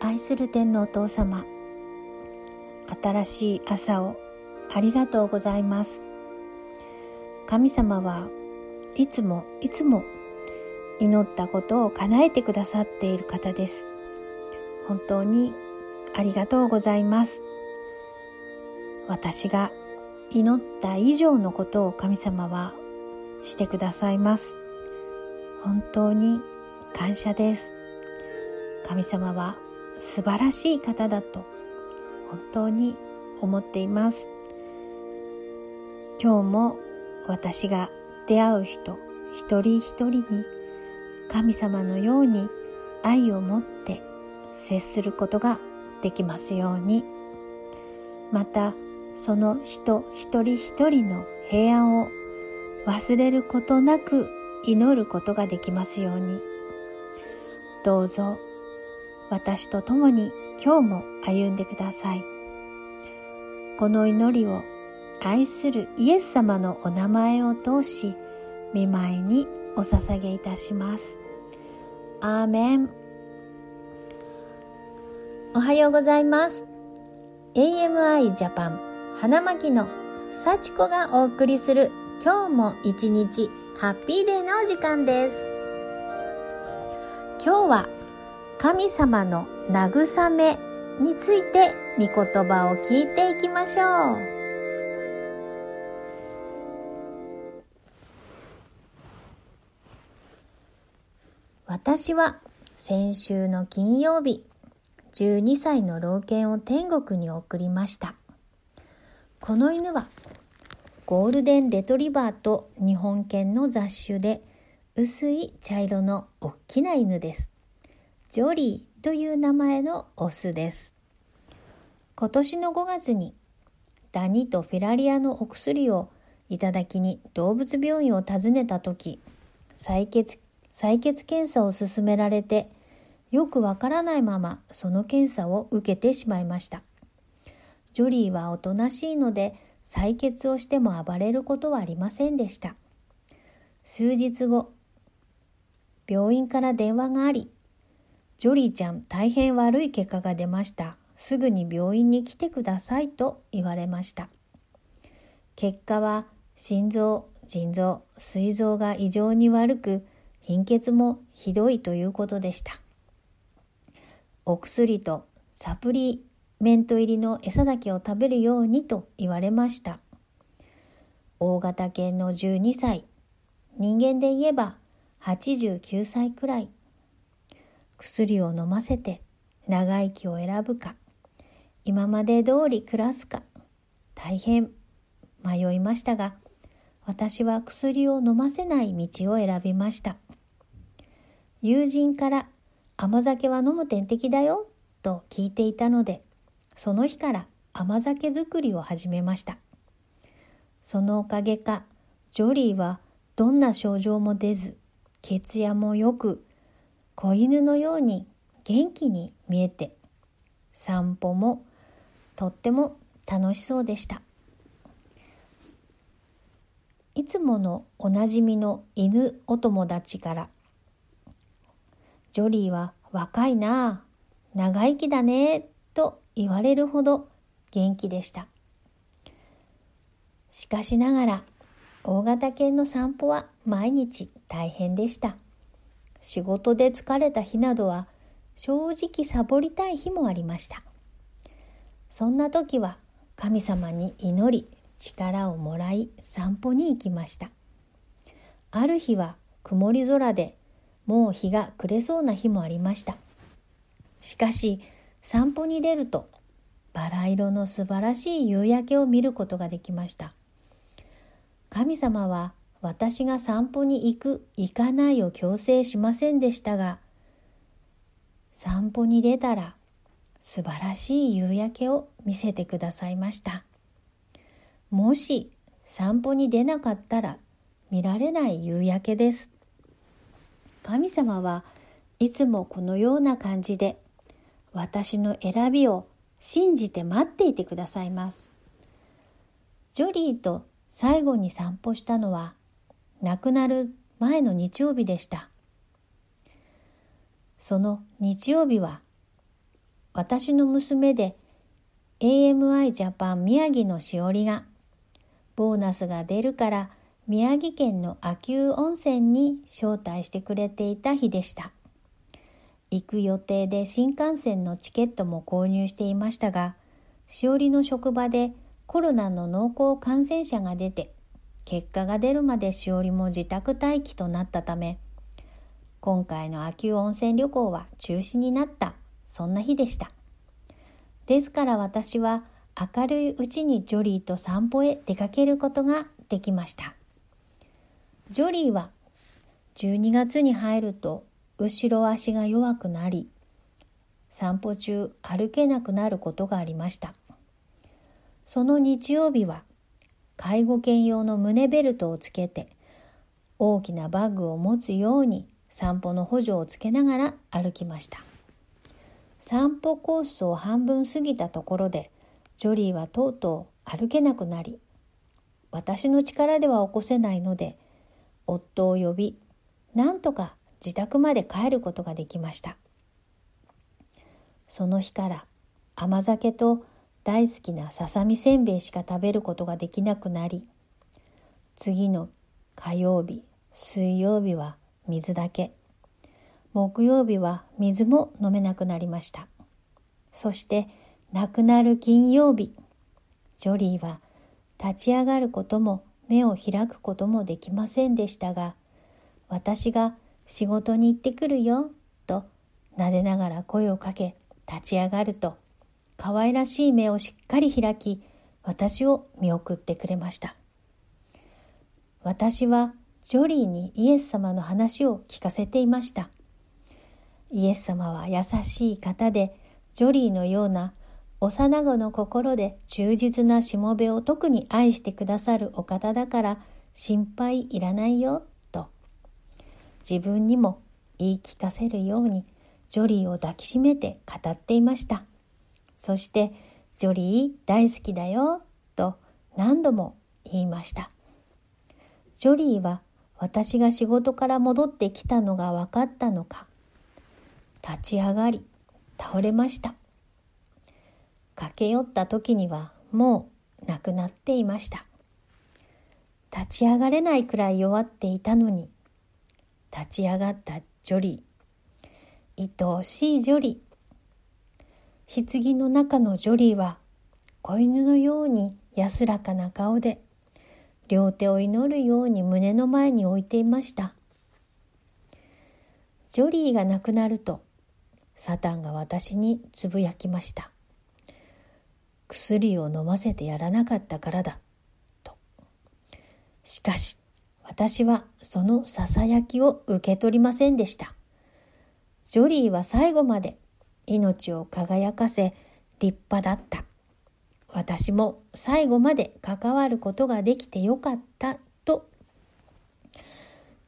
愛する天のお父様新しい朝をありがとうございます。神様はいつもいつも祈ったことを叶えてくださっている方です。本当にありがとうございます。私が祈った以上のことを神様はしてくださいます。本当に感謝です。神様は素晴らしい方だと本当に思っています。今日も私が出会う人一人一人に神様のように愛を持って接することができますように。またその人一人一人の平安を忘れることなく祈ることができますように。どうぞ私と共に今日も歩んでください。この祈りを愛するイエス様のお名前を通し見舞いにお捧げいたします。アーメン。おはようございます。AMI ジャパン花巻の幸子がお送りする今日も一日ハッピーデーのお時間です。今日は神様の慰めについて御言葉を聞いていきましょう。私は先週の金曜日12歳の老犬を天国に送りました。この犬はゴールデンレトリバーと日本犬の雑種で薄い茶色の大きな犬です。ジョリーという名前のオスです今年の5月にダニとフェラリアのお薬をいただきに動物病院を訪ねた時採血採血検査を勧められてよくわからないままその検査を受けてしまいました。ジョリーはおとなしいので採血をしても暴れることはありませんでした。数日後、病院から電話があり、ジョリーちゃん大変悪い結果が出ました。すぐに病院に来てくださいと言われました。結果は心臓、腎臓、膵臓が異常に悪く、貧血もひどいということでした。お薬とサプリメント入りの餌だけを食べるようにと言われました。大型犬の12歳、人間で言えば89歳くらい。薬を飲ませて長生きを選ぶか、今まで通り暮らすか、大変迷いましたが、私は薬を飲ませない道を選びました。友人から甘酒は飲む点滴だよと聞いていたので、その日から甘酒作りを始めました。そのおかげか、ジョリーはどんな症状も出ず、血やもよく、子犬のように元気に見えて、散歩もとっても楽しそうでした。いつものおなじみの犬お友達からジョリーは若いなあ、長生きだね、と言われるほど元気でした。しかしながら、大型犬の散歩は毎日大変でした。仕事で疲れた日などは正直サボりたい日もありました。そんな時は神様に祈り力をもらい散歩に行きました。ある日は曇り空でもう日が暮れそうな日もありました。しかし、散歩に出ると、バラ色の素晴らしい夕焼けを見ることができました。神様は私が散歩に行く、行かないを強制しませんでしたが、散歩に出たら素晴らしい夕焼けを見せてくださいました。もし散歩に出なかったら見られない夕焼けです。神様はいつもこのような感じで私の選びを信じて待っていてくださいます。ジョリーと最後に散歩したのは亡くなる前の日曜日でした。その日曜日は私の娘で AMI ジャパン宮城のしおりがボーナスが出るから宮城県の秋保温泉に招待してくれていた日でした。行く予定で新幹線のチケットも購入していましたが、しおりの職場でコロナの濃厚感染者が出て、結果が出るまでしおりも自宅待機となったため、今回の秋保温泉旅行は中止になった、そんな日でした。ですから私は明るいうちにジョリーと散歩へ出かけることができました。ジョリーは12月に入ると後ろ足が弱くなり、散歩中歩けなくなることがありました。その日曜日は介護犬用の胸ベルトをつけて大きなバッグを持つように散歩の補助をつけながら歩きました。散歩コースを半分過ぎたところでジョリーはとうとう歩けなくなり私の力では起こせないので夫を呼びなんとか自宅まで帰ることができましたその日から甘酒と大好きなささみせんべいしか食べることができなくなり次の火曜日水曜日は水だけ。木曜日は水も飲めなくなりました。そして亡くなる金曜日ジョリーは立ち上がることも目を開くこともできませんでしたが私が仕事に行ってくるよと撫でながら声をかけ立ち上がると可愛らしい目をしっかり開き私を見送ってくれました。私はジョリーにイエス様の話を聞かせていました。イエス様は優しい方でジョリーのような幼子の心で忠実なしもべを特に愛してくださるお方だから心配いらないよと。自分にも言い聞かせるようにジョリーを抱きしめて語っていました。そしてジョリー大好きだよと何度も言いましたジョリーは私が仕事から戻ってきたのが分かったのか立ち上がり倒れました駆け寄った時にはもう亡くなっていました。立ち上がれないくらい弱っていたのに、立ち上がったジョリー。愛おしいジョリー。棺の中のジョリーは子犬のように安らかな顔で両手を祈るように胸の前に置いていました。ジョリーが亡くなるとサタンが私につぶやきました。薬を飲ませてやらなかったからだ。と。しかし、私はそのささやきを受け取りませんでした。ジョリーは最後まで命を輝かせ立派だった。私も最後まで関わることができてよかったと。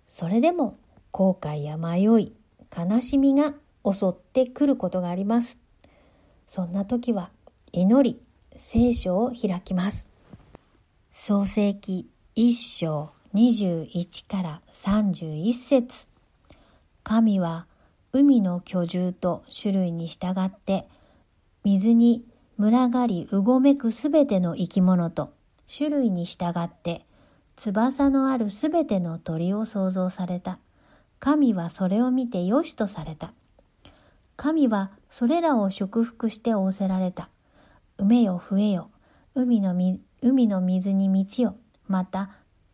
それでも後悔や迷い、悲しみが襲ってくることがあります。そんな時は祈り、聖書を開きます。創世記一章21から31節神は海の居住と種類に従って水に群がりうごめくすべての生き物と種類に従って翼のあるすべての鳥を創造された。神はそれを見てよしとされた。神はそれらを祝福して仰せられた。埋めよ増えよ海の海の水に満ちよまた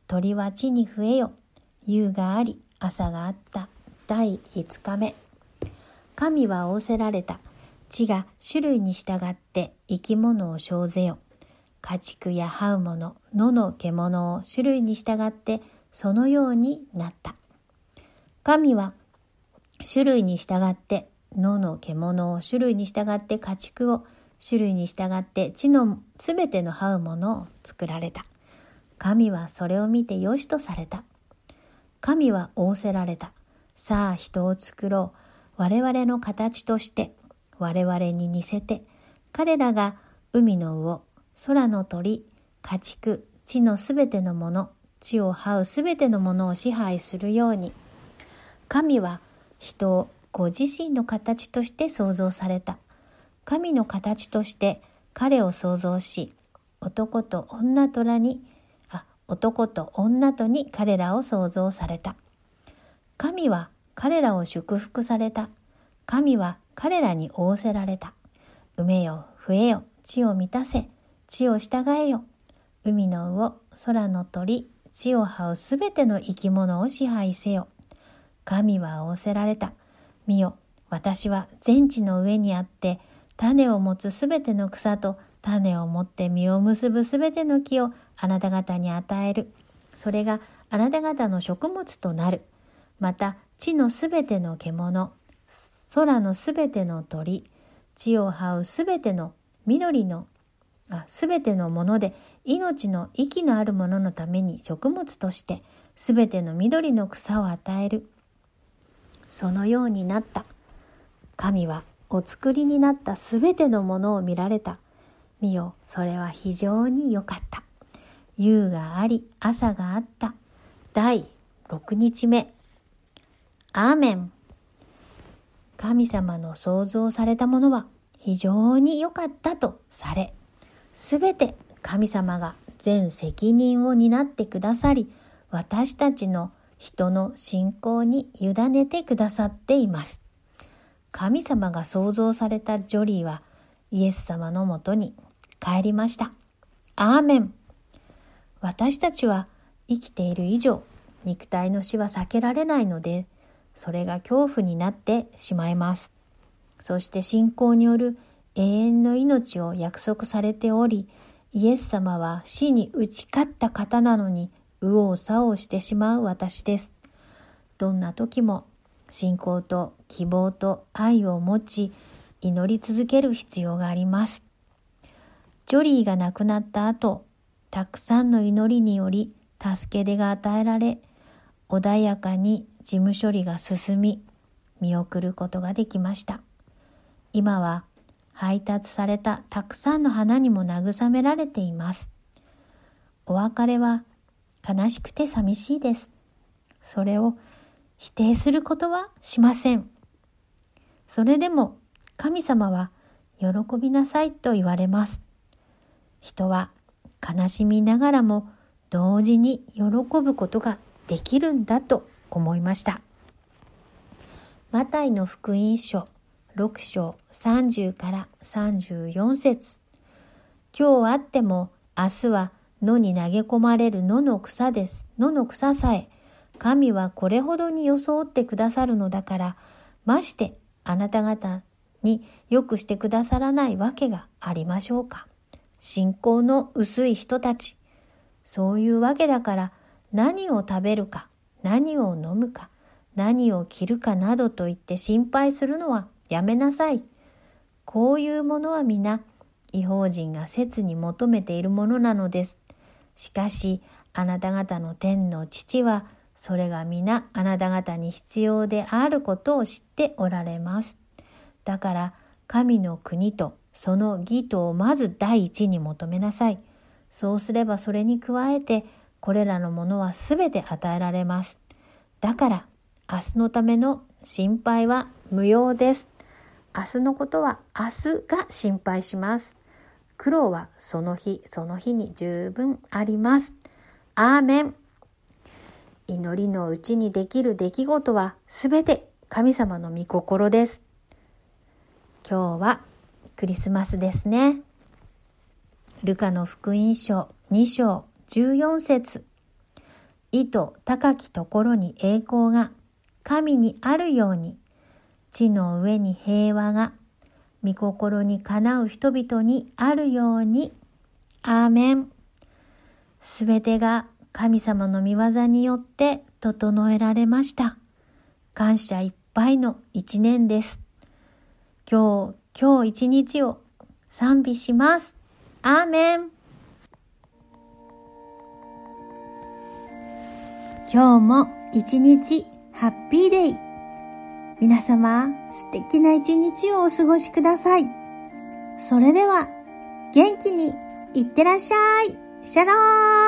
鳥は地に増えよ夕があり朝があった第5日目神は仰せられた地が種類に従って生き物を生ぜよ家畜や這うもの野の獣を種類に従ってそのようになった神は種類に従って野の獣を種類に従って家畜を種類に従って地のすべての這うものを作られた。神はそれを見てよしとされた。神は仰せられた。さあ人を作ろう。我々の形として、我々に似せて、彼らが海の魚、空の鳥、家畜、地のすべてのもの、地を這うすべてのものを支配するように、神は人をご自身の形として創造された。神の形として彼を創造し、男と女とらに、あ、男と女とに彼らを創造された。神は彼らを祝福された。神は彼らに仰せられた。埋めよ、増えよ、地を満たせ、地を従えよ。海の魚、空の鳥、地を這うすべての生き物を支配せよ。神は仰せられた。見よ、私は全地の上にあって、種を持つすべての草と種を持って実を結ぶすべての木をあなた方に与える。それがあなた方の食物となる。また地のすべての獣、空のすべての鳥、地を這うすべての緑のすべてのもので命の息のあるもののために食物としてすべての緑の草を与える。そのようになった。神はお作りになったすべてのものを見られた。見よ、それは非常に良かった。夕があり、朝があった。第6日目。アーメン。神様の創造されたものは非常に良かったとされ、すべて神様が全責任を担ってくださり、私たちの人の信仰に委ねてくださっています。神様が創造されたジョリーはイエス様のもとに帰りました。アーメン。私たちは生きている以上、肉体の死は避けられないので、それが恐怖になってしまいます。そして信仰による永遠の命を約束されており、イエス様は死に打ち勝った方なのに、右往左往してしまう私です。どんな時も信仰と希望と愛を持ち、祈り続ける必要があります。ジョリーが亡くなった後、たくさんの祈りにより助け出が与えられ、穏やかに事務処理が進み、見送ることができました。今は配達されたたくさんの花にも慰められています。お別れは悲しくて寂しいです。それを否定することはしません。それでも神様は喜びなさいと言われます。人は悲しみながらも同時に喜ぶことができるんだと思いました。マタイの福音書6章30から34節今日あっても明日は野に投げ込まれる野の草です。野の草さえ、神はこれほどに装ってくださるのだから、ましてあなた方によくしてくださらないわけがありましょうか。信仰の薄い人たち。そういうわけだから何を食べるか、何を飲むか、何を着るかなどと言って心配するのはやめなさい。こういうものは皆、違法人が切に求めているものなのです。しかし、あなた方の天の父は、それが皆あなた方に必要であることを知っておられます。だから、神の国とその義とをまず第一に求めなさい。そうすればそれに加えて、これらのものはすべて与えられます。だから、明日のための心配は無用です。明日のことは明日が心配します。苦労はその日その日に十分あります。アーメン。祈りのうちにできる出来事はすべて神様の御心です。今日はクリスマスですね。ルカの福音書2章14節意図高きところに栄光が神にあるように地の上に平和が、御心にかなう人々にあるように。アーメン。すべてが神様の御業によって整えられました。感謝いっぱいの一年です。今日、今日一日を賛美します。アーメン。今日も一日ハッピーデイ。皆様、素敵な一日をお過ごしください。それでは、元気にいってらっしゃい。シャロー